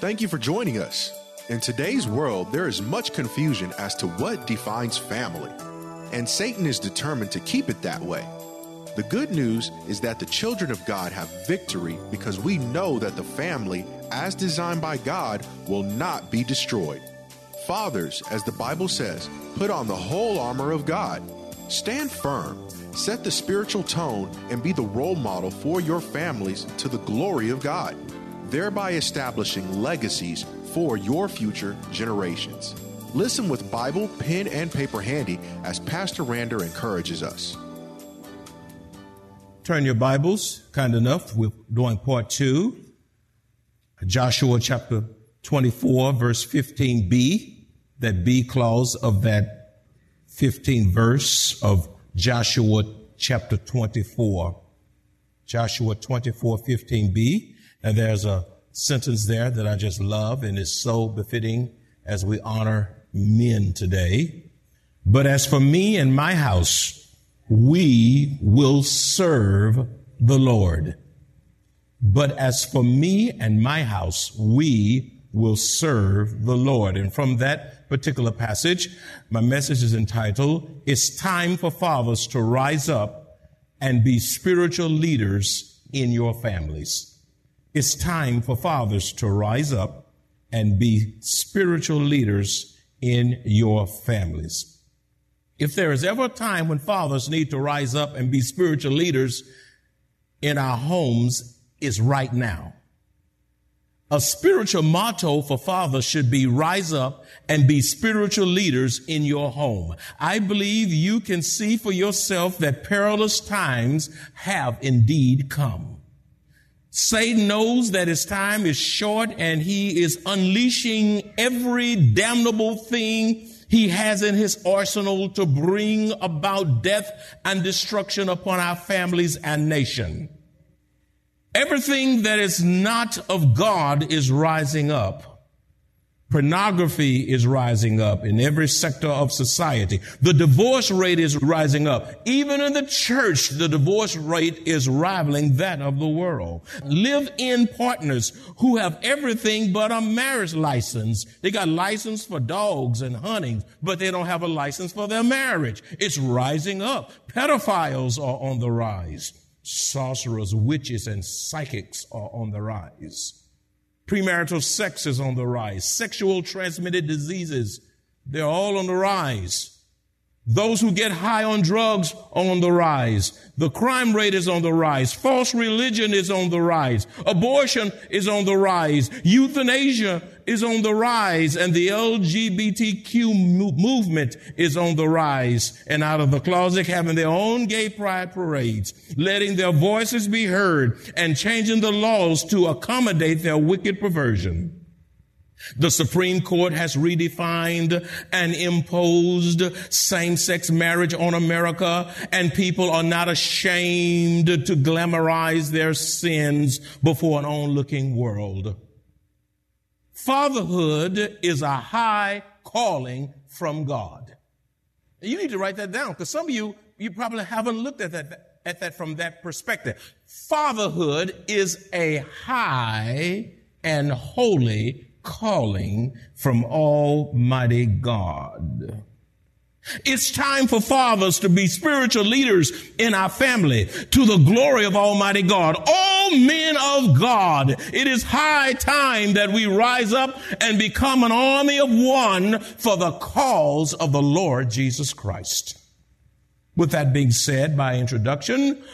Thank you for joining us. In today's world, there is much confusion as to what defines family, and Satan is determined to keep it that way. The good news is that the children of God have victory because we know that the family, as designed by God, will not be destroyed. Fathers, as the Bible says, put on the whole armor of God. Stand firm, set the spiritual tone, and be the role model for your families to the glory of God thereby establishing legacies for your future generations. Listen with Bible, pen, and paper handy as Pastor Rander encourages us. Turn your Bibles, kind enough, we're doing part two. Joshua chapter 24, verse 15b, that B clause of that 15 verse of Joshua chapter 24. Joshua 24, 15b. And there's a sentence there that I just love and is so befitting as we honor men today. But as for me and my house, we will serve the Lord. But as for me and my house, we will serve the Lord. And from that particular passage, my message is entitled, It's Time for Fathers to Rise Up and Be Spiritual Leaders in Your Families. It's time for fathers to rise up and be spiritual leaders in your families. If there is ever a time when fathers need to rise up and be spiritual leaders in our homes, it's right now. A spiritual motto for fathers should be rise up and be spiritual leaders in your home. I believe you can see for yourself that perilous times have indeed come. Satan knows that his time is short and he is unleashing every damnable thing he has in his arsenal to bring about death and destruction upon our families and nation. Everything that is not of God is rising up. Pornography is rising up in every sector of society. The divorce rate is rising up. Even in the church, the divorce rate is rivaling that of the world. Live in partners who have everything but a marriage license. They got license for dogs and hunting, but they don't have a license for their marriage. It's rising up. Pedophiles are on the rise. Sorcerers, witches, and psychics are on the rise. Premarital sex is on the rise. Sexual transmitted diseases, they're all on the rise. Those who get high on drugs are on the rise. The crime rate is on the rise. False religion is on the rise. Abortion is on the rise. Euthanasia is on the rise and the LGBTQ movement is on the rise and out of the closet having their own gay pride parades, letting their voices be heard and changing the laws to accommodate their wicked perversion. The Supreme Court has redefined and imposed same-sex marriage on America and people are not ashamed to glamorize their sins before an onlooking world. Fatherhood is a high calling from God. You need to write that down because some of you, you probably haven't looked at that, at that from that perspective. Fatherhood is a high and holy calling from Almighty God. It's time for fathers to be spiritual leaders in our family to the glory of Almighty God. All men of God, it is high time that we rise up and become an army of one for the cause of the Lord Jesus Christ. With that being said, by introduction,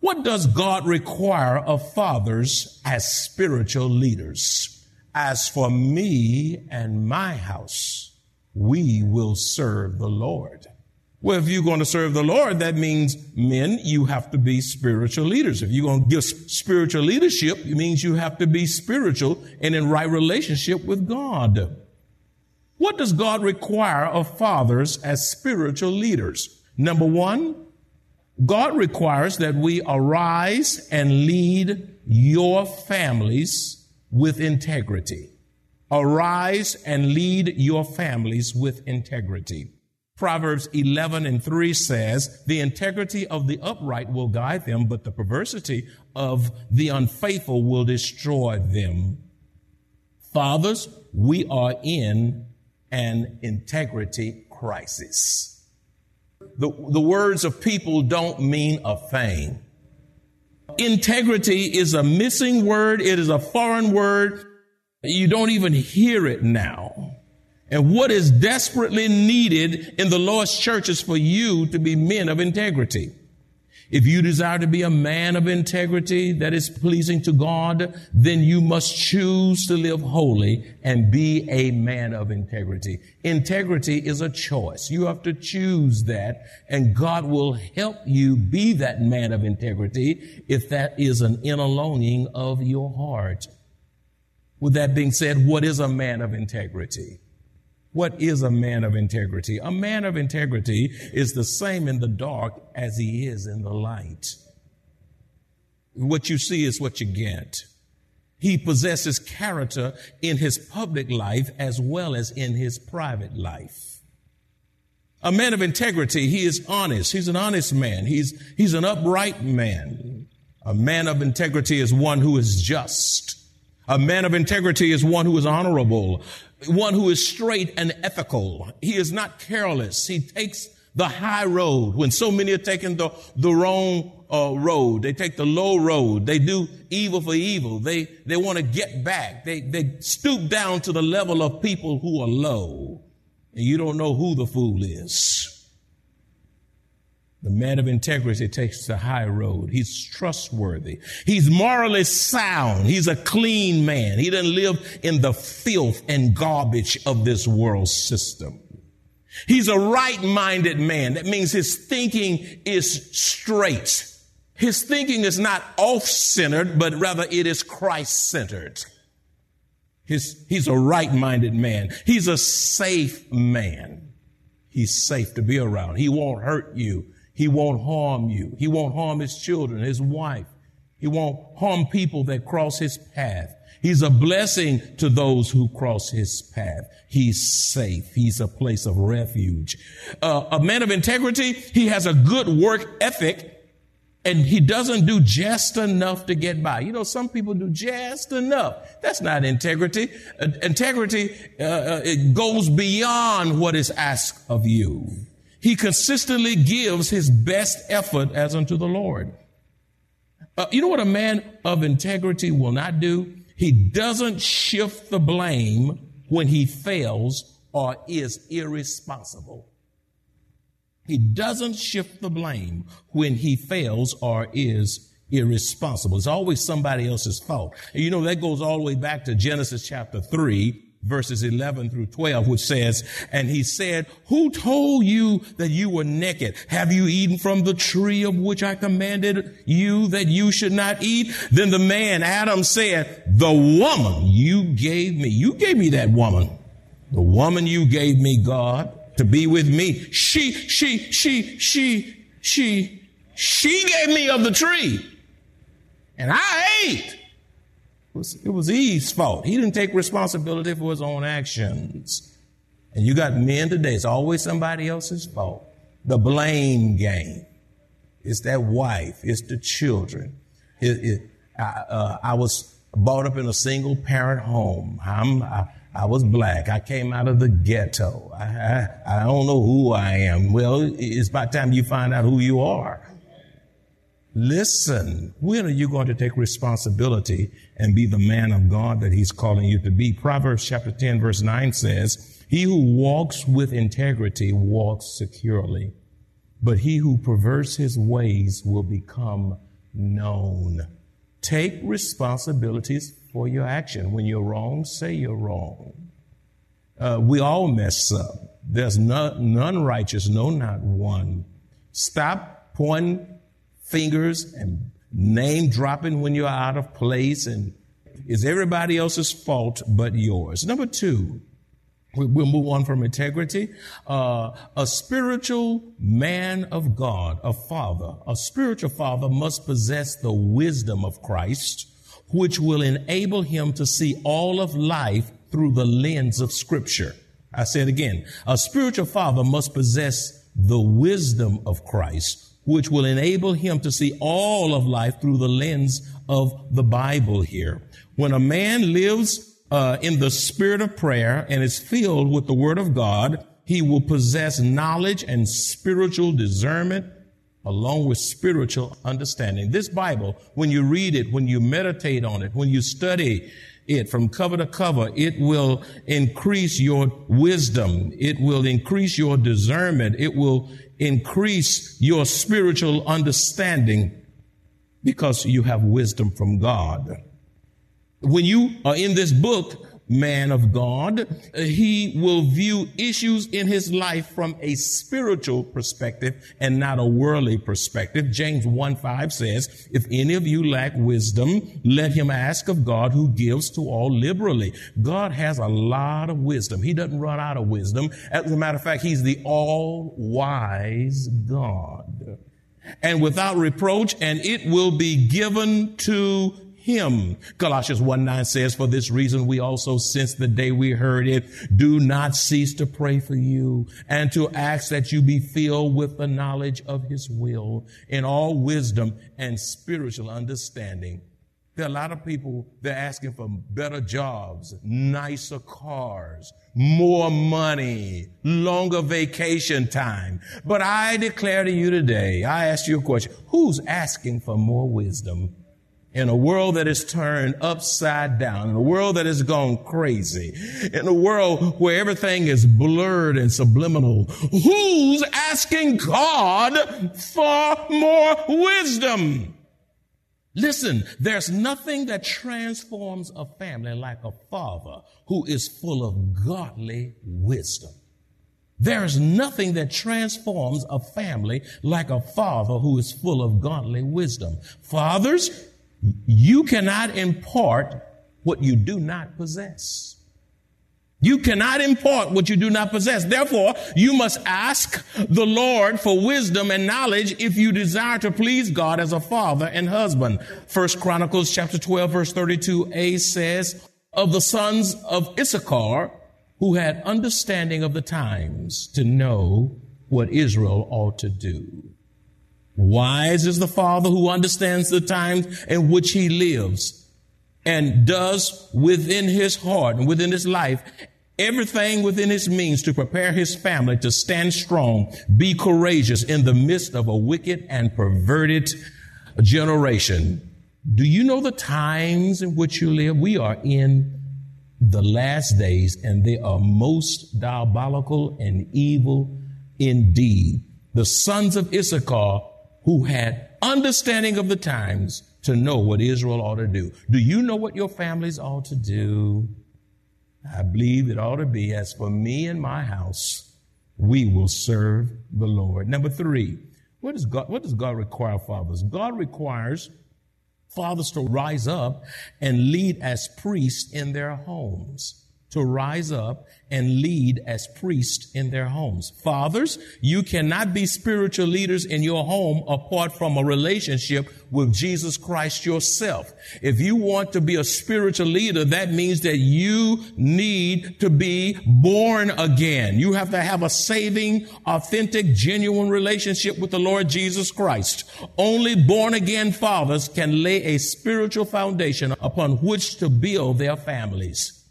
what does God require of fathers as spiritual leaders? As for me and my house, we will serve the Lord. Well, if you're going to serve the Lord, that means men, you have to be spiritual leaders. If you're going to give spiritual leadership, it means you have to be spiritual and in right relationship with God. What does God require of fathers as spiritual leaders? Number one, God requires that we arise and lead your families with integrity. Arise and lead your families with integrity. Proverbs 11 and 3 says, the integrity of the upright will guide them, but the perversity of the unfaithful will destroy them. Fathers, we are in an integrity crisis. The, the words of people don't mean a thing. Integrity is a missing word. It is a foreign word. You don't even hear it now. And what is desperately needed in the Lord's church is for you to be men of integrity. If you desire to be a man of integrity that is pleasing to God, then you must choose to live holy and be a man of integrity. Integrity is a choice. You have to choose that and God will help you be that man of integrity if that is an inner longing of your heart. With that being said, what is a man of integrity? What is a man of integrity? A man of integrity is the same in the dark as he is in the light. What you see is what you get. He possesses character in his public life as well as in his private life. A man of integrity, he is honest. He's an honest man. He's, he's an upright man. A man of integrity is one who is just. A man of integrity is one who is honorable one who is straight and ethical. He is not careless. He takes the high road when so many are taking the, the wrong uh, road. They take the low road. They do evil for evil. They, they want to get back. They, they stoop down to the level of people who are low. And you don't know who the fool is. The man of integrity takes the high road. He's trustworthy. He's morally sound. He's a clean man. He doesn't live in the filth and garbage of this world system. He's a right-minded man. That means his thinking is straight. His thinking is not off-centered, but rather it is Christ-centered. His, he's a right-minded man. He's a safe man. He's safe to be around. He won't hurt you. He won't harm you. He won't harm his children, his wife. He won't harm people that cross his path. He's a blessing to those who cross his path. He's safe. He's a place of refuge. Uh, a man of integrity, he has a good work ethic and he doesn't do just enough to get by. You know, some people do just enough. That's not integrity. Uh, integrity uh, uh it goes beyond what is asked of you. He consistently gives his best effort as unto the Lord. Uh, you know what a man of integrity will not do? He doesn't shift the blame when he fails or is irresponsible. He doesn't shift the blame when he fails or is irresponsible. It's always somebody else's fault. And you know, that goes all the way back to Genesis chapter 3 verses 11 through 12, which says, And he said, Who told you that you were naked? Have you eaten from the tree of which I commanded you that you should not eat? Then the man, Adam, said, The woman you gave me, you gave me that woman. The woman you gave me, God, to be with me. She, she, she, she, she, she gave me of the tree. And I ate was, it was Eve's fault. He didn't take responsibility for his own actions. And you got men today, it's always somebody else's fault. The blame game. It's that wife. It's the children. It, it, I, uh, I, was brought up in a single parent home. I'm, I, was black. I came out of the ghetto. I, I don't know who I am. Well, it's by time you find out who you are. Listen, when are you going to take responsibility and be the man of God that he's calling you to be? Proverbs chapter 10 verse 9 says, he who walks with integrity walks securely, but he who perverts his ways will become known. Take responsibilities for your action. When you're wrong, say you're wrong. Uh, we all mess up. There's none, none righteous, no, not one. Stop pointing fingers and name dropping when you're out of place and is everybody else's fault but yours. Number two, We'll move on from integrity. Uh, a spiritual man of God, a father, a spiritual father must possess the wisdom of Christ, which will enable him to see all of life through the lens of scripture. I say it again. A spiritual father must possess the wisdom of Christ, which will enable him to see all of life through the lens of the Bible here. When a man lives uh, in the spirit of prayer and is filled with the word of God, he will possess knowledge and spiritual discernment along with spiritual understanding. This Bible, when you read it, when you meditate on it, when you study it from cover to cover, it will increase your wisdom. It will increase your discernment. It will increase your spiritual understanding because you have wisdom from God. When you are in this book, man of God, he will view issues in his life from a spiritual perspective and not a worldly perspective. James 1 5 says, If any of you lack wisdom, let him ask of God who gives to all liberally. God has a lot of wisdom. He doesn't run out of wisdom. As a matter of fact, he's the all wise God. And without reproach, and it will be given to him. Colossians 1 9 says, For this reason we also, since the day we heard it, do not cease to pray for you and to ask that you be filled with the knowledge of his will in all wisdom and spiritual understanding. There are a lot of people, they're asking for better jobs, nicer cars, more money, longer vacation time. But I declare to you today, I ask you a question, who's asking for more wisdom? In a world that is turned upside down, in a world that has gone crazy, in a world where everything is blurred and subliminal, who's asking God for more wisdom? Listen, there's nothing that transforms a family like a father who is full of godly wisdom. There's nothing that transforms a family like a father who is full of godly wisdom. Fathers, you cannot impart what you do not possess. You cannot impart what you do not possess. Therefore, you must ask the Lord for wisdom and knowledge if you desire to please God as a father and husband. First Chronicles chapter 12 verse 32a says, of the sons of Issachar who had understanding of the times to know what Israel ought to do. Wise is the father who understands the times in which he lives and does within his heart and within his life everything within his means to prepare his family to stand strong, be courageous in the midst of a wicked and perverted generation. Do you know the times in which you live? We are in the last days and they are most diabolical and evil indeed. The sons of Issachar who had understanding of the times to know what Israel ought to do. Do you know what your families ought to do? I believe it ought to be, as for me and my house, we will serve the Lord. Number three, what does God, what does God require fathers? God requires fathers to rise up and lead as priests in their homes to rise up and lead as priests in their homes. Fathers, you cannot be spiritual leaders in your home apart from a relationship with Jesus Christ yourself. If you want to be a spiritual leader, that means that you need to be born again. You have to have a saving, authentic, genuine relationship with the Lord Jesus Christ. Only born again fathers can lay a spiritual foundation upon which to build their families.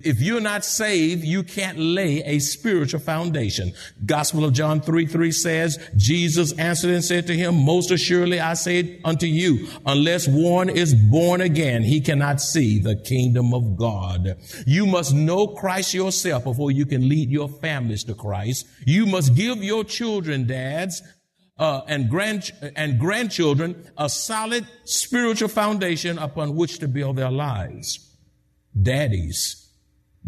If you're not saved, you can't lay a spiritual foundation. Gospel of John 3 3 says, Jesus answered and said to him, Most assuredly I say unto you, unless one is born again, he cannot see the kingdom of God. You must know Christ yourself before you can lead your families to Christ. You must give your children, dads, uh, and grand and grandchildren a solid spiritual foundation upon which to build their lives. Daddies,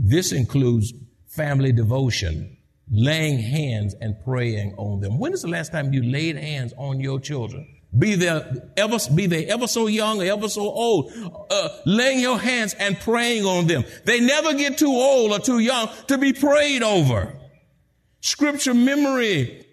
this includes family devotion, laying hands and praying on them. When is the last time you laid hands on your children? Be they ever, be they ever so young or ever so old, uh, laying your hands and praying on them. They never get too old or too young to be prayed over. Scripture memory.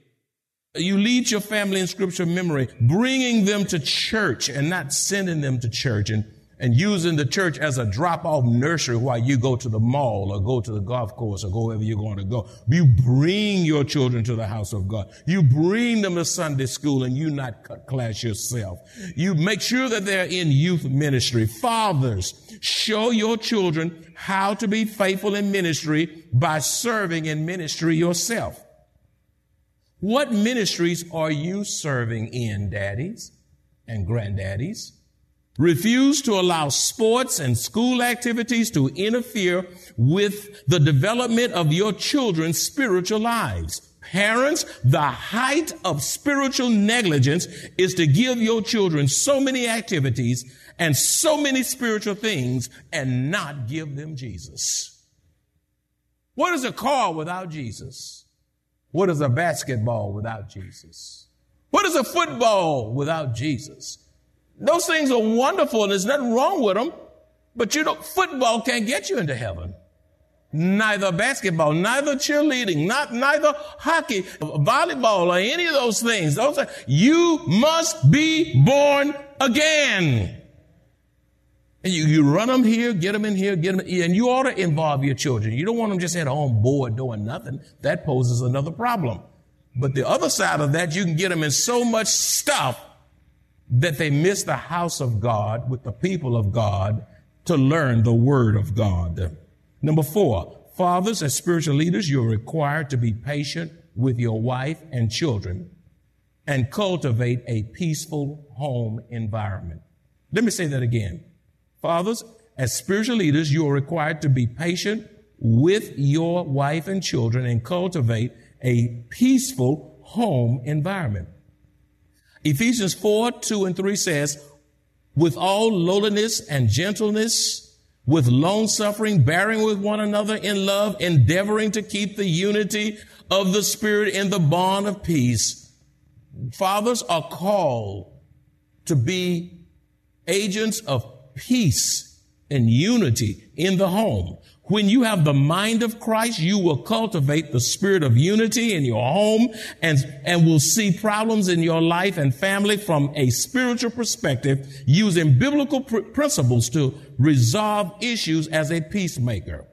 You lead your family in scripture memory, bringing them to church and not sending them to church and and using the church as a drop off nursery while you go to the mall or go to the golf course or go wherever you're going to go. You bring your children to the house of God. You bring them to Sunday school and you not cut class yourself. You make sure that they're in youth ministry. Fathers, show your children how to be faithful in ministry by serving in ministry yourself. What ministries are you serving in, daddies and granddaddies? Refuse to allow sports and school activities to interfere with the development of your children's spiritual lives. Parents, the height of spiritual negligence is to give your children so many activities and so many spiritual things and not give them Jesus. What is a car without Jesus? What is a basketball without Jesus? What is a football without Jesus? Those things are wonderful and there's nothing wrong with them. But you know, football can't get you into heaven. Neither basketball, neither cheerleading, not neither hockey, volleyball, or any of those things. Those are, you must be born again. And you, you run them here, get them in here, get them, in, and you ought to involve your children. You don't want them just at home bored doing nothing. That poses another problem. But the other side of that, you can get them in so much stuff that they miss the house of God with the people of God to learn the word of God. Number four, fathers as spiritual leaders, you're required to be patient with your wife and children and cultivate a peaceful home environment. Let me say that again. Fathers, as spiritual leaders, you are required to be patient with your wife and children and cultivate a peaceful home environment. Ephesians 4, 2 and 3 says, with all lowliness and gentleness, with long suffering, bearing with one another in love, endeavoring to keep the unity of the Spirit in the bond of peace. Fathers are called to be agents of peace and unity in the home. When you have the mind of Christ, you will cultivate the spirit of unity in your home and, and will see problems in your life and family from a spiritual perspective using biblical pr- principles to resolve issues as a peacemaker.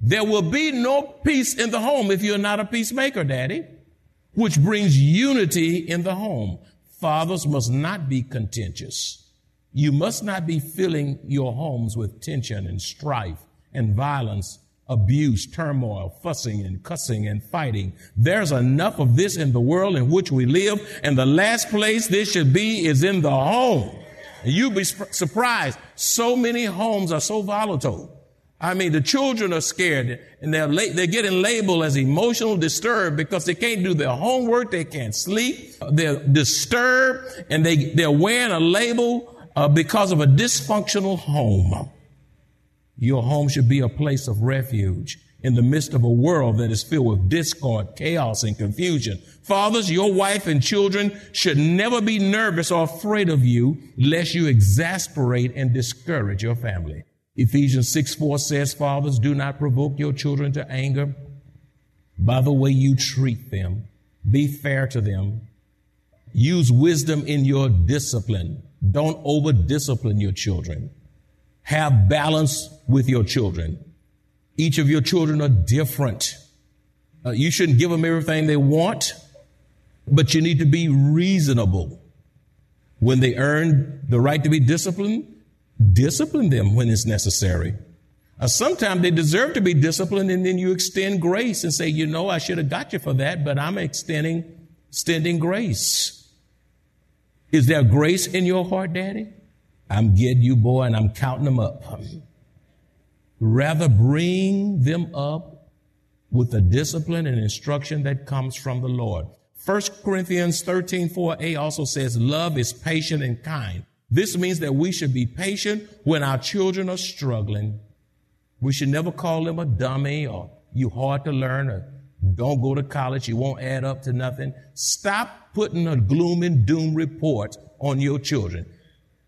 There will be no peace in the home if you're not a peacemaker, daddy, which brings unity in the home. Fathers must not be contentious. You must not be filling your homes with tension and strife and violence, abuse, turmoil, fussing and cussing and fighting. There's enough of this in the world in which we live, and the last place this should be is in the home. And you'd be surprised. So many homes are so volatile. I mean, the children are scared and they're, la- they're getting labeled as emotional disturbed because they can't do their homework. They can't sleep. They're disturbed and they, they're wearing a label uh, because of a dysfunctional home. Your home should be a place of refuge in the midst of a world that is filled with discord, chaos, and confusion. Fathers, your wife and children should never be nervous or afraid of you lest you exasperate and discourage your family. Ephesians 6 4 says, Fathers, do not provoke your children to anger by the way you treat them. Be fair to them. Use wisdom in your discipline. Don't over discipline your children. Have balance with your children. Each of your children are different. Uh, you shouldn't give them everything they want, but you need to be reasonable. When they earn the right to be disciplined, discipline them when it's necessary. Uh, sometimes they deserve to be disciplined, and then you extend grace and say, you know, I should have got you for that, but I'm extending, extending grace. Is there grace in your heart, Daddy? I'm getting you, boy, and I'm counting them up. Rather bring them up with the discipline and instruction that comes from the Lord. 1 Corinthians 13, 4a also says, love is patient and kind. This means that we should be patient when our children are struggling. We should never call them a dummy or you hard to learn, or don't go to college, you won't add up to nothing. Stop putting a gloom and doom report on your children.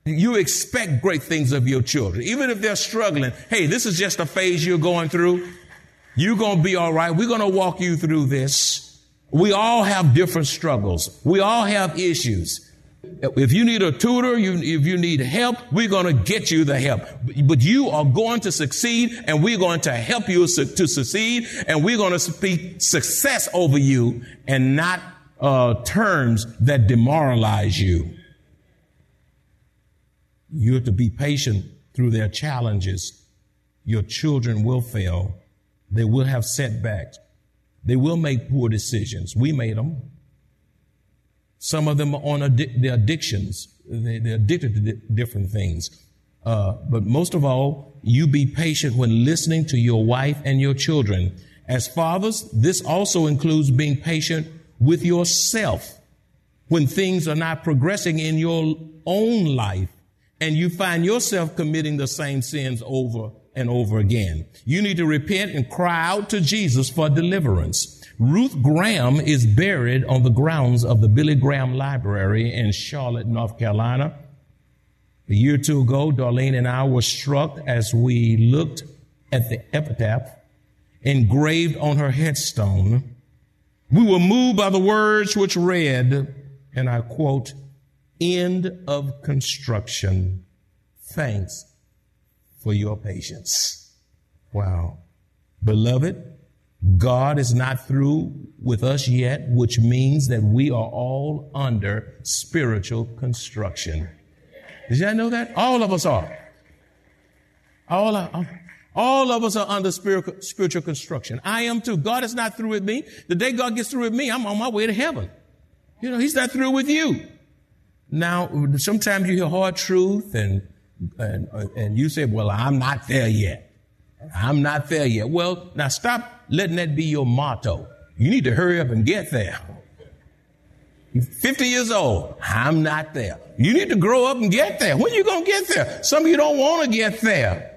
You expect great things of your children, even if they're struggling. Hey, this is just a phase you're going through. You're going to be all right. We're going to walk you through this. We all have different struggles. We all have issues. If you need a tutor, you, if you need help, we're going to get you the help. But you are going to succeed and we're going to help you su- to succeed and we're going to speak success over you and not uh, terms that demoralize you. You're to be patient through their challenges. Your children will fail. They will have setbacks. They will make poor decisions. We made them. Some of them are on addi- their addictions. They, are addicted to di- different things. Uh, but most of all, you be patient when listening to your wife and your children. As fathers, this also includes being patient with yourself when things are not progressing in your own life and you find yourself committing the same sins over and over again. You need to repent and cry out to Jesus for deliverance. Ruth Graham is buried on the grounds of the Billy Graham Library in Charlotte, North Carolina. A year or two ago, Darlene and I were struck as we looked at the epitaph engraved on her headstone. We were moved by the words which read, and I quote, end of construction. Thanks for your patience. Wow. Beloved, God is not through with us yet, which means that we are all under spiritual construction. Did y'all know that? All of us are. All of, um, all of us are under spiritual, spiritual construction. I am too. God is not through with me. The day God gets through with me, I'm on my way to heaven. You know, He's not through with you. Now, sometimes you hear hard truth and, and, and you say, well, I'm not there yet. I'm not there yet. Well, now stop letting that be your motto. You need to hurry up and get there. You're 50 years old. I'm not there. You need to grow up and get there. When are you going to get there? Some of you don't want to get there.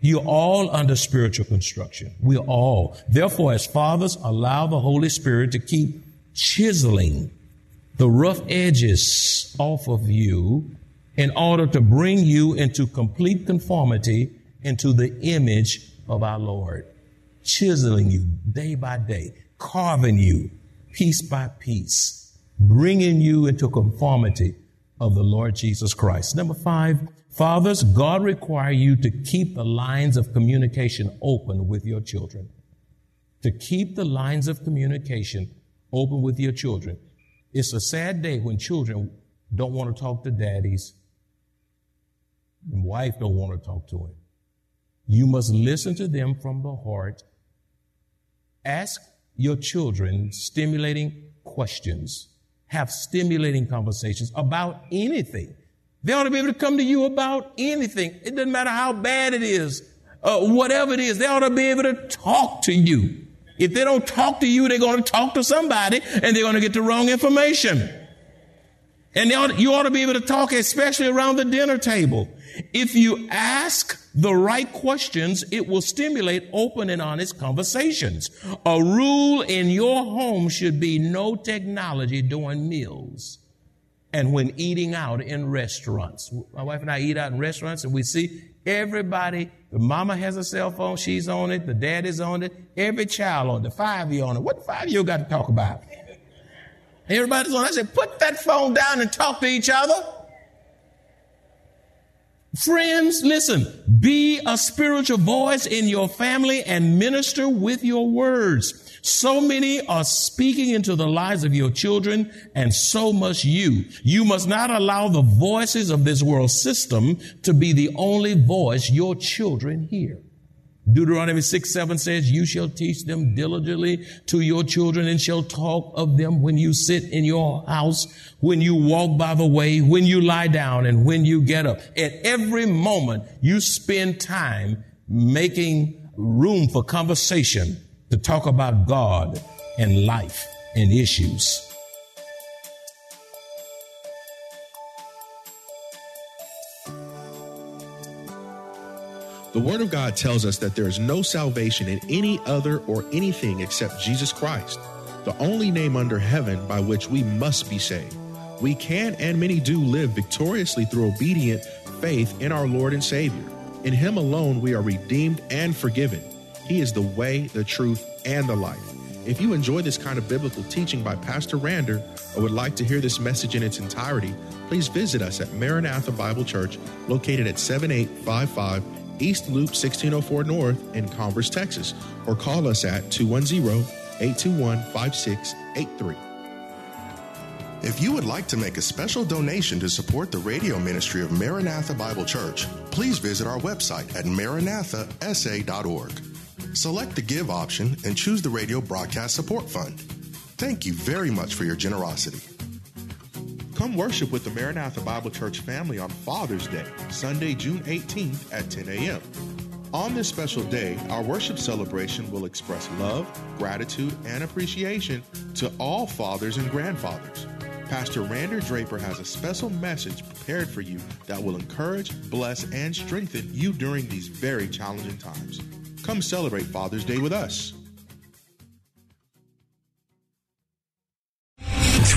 You're all under spiritual construction. We're all. Therefore, as fathers, allow the Holy Spirit to keep chiseling the rough edges off of you in order to bring you into complete conformity into the image of our Lord, chiseling you day by day, carving you piece by piece, bringing you into conformity of the Lord Jesus Christ. Number five, fathers, God require you to keep the lines of communication open with your children. To keep the lines of communication open with your children. It's a sad day when children don't want to talk to daddies. And wife don't want to talk to him. You must listen to them from the heart. Ask your children stimulating questions. Have stimulating conversations about anything. They ought to be able to come to you about anything. It doesn't matter how bad it is, uh, whatever it is. They ought to be able to talk to you. If they don't talk to you, they're going to talk to somebody and they're going to get the wrong information. And ought, you ought to be able to talk, especially around the dinner table. If you ask the right questions, it will stimulate open and honest conversations. A rule in your home should be no technology during meals and when eating out in restaurants. My wife and I eat out in restaurants and we see everybody, the mama has a cell phone, she's on it, the dad is on it, every child on it, the five year on it. What five year old got to talk about? Everybody's on. I said, put that phone down and talk to each other. Friends, listen, be a spiritual voice in your family and minister with your words. So many are speaking into the lives of your children, and so must you. You must not allow the voices of this world system to be the only voice your children hear. Deuteronomy 6, 7 says, You shall teach them diligently to your children and shall talk of them when you sit in your house, when you walk by the way, when you lie down, and when you get up. At every moment, you spend time making room for conversation to talk about God and life and issues. The Word of God tells us that there is no salvation in any other or anything except Jesus Christ, the only name under heaven by which we must be saved. We can and many do live victoriously through obedient faith in our Lord and Savior. In Him alone we are redeemed and forgiven. He is the way, the truth, and the life. If you enjoy this kind of biblical teaching by Pastor Rander or would like to hear this message in its entirety, please visit us at Maranatha Bible Church, located at 7855 East Loop 1604 North in Converse, Texas, or call us at 210 821 5683. If you would like to make a special donation to support the radio ministry of Maranatha Bible Church, please visit our website at maranathasa.org. Select the Give option and choose the Radio Broadcast Support Fund. Thank you very much for your generosity. Come worship with the Maranatha Bible Church family on Father's Day, Sunday, June 18th at 10 a.m. On this special day, our worship celebration will express love, gratitude, and appreciation to all fathers and grandfathers. Pastor Rander Draper has a special message prepared for you that will encourage, bless, and strengthen you during these very challenging times. Come celebrate Father's Day with us.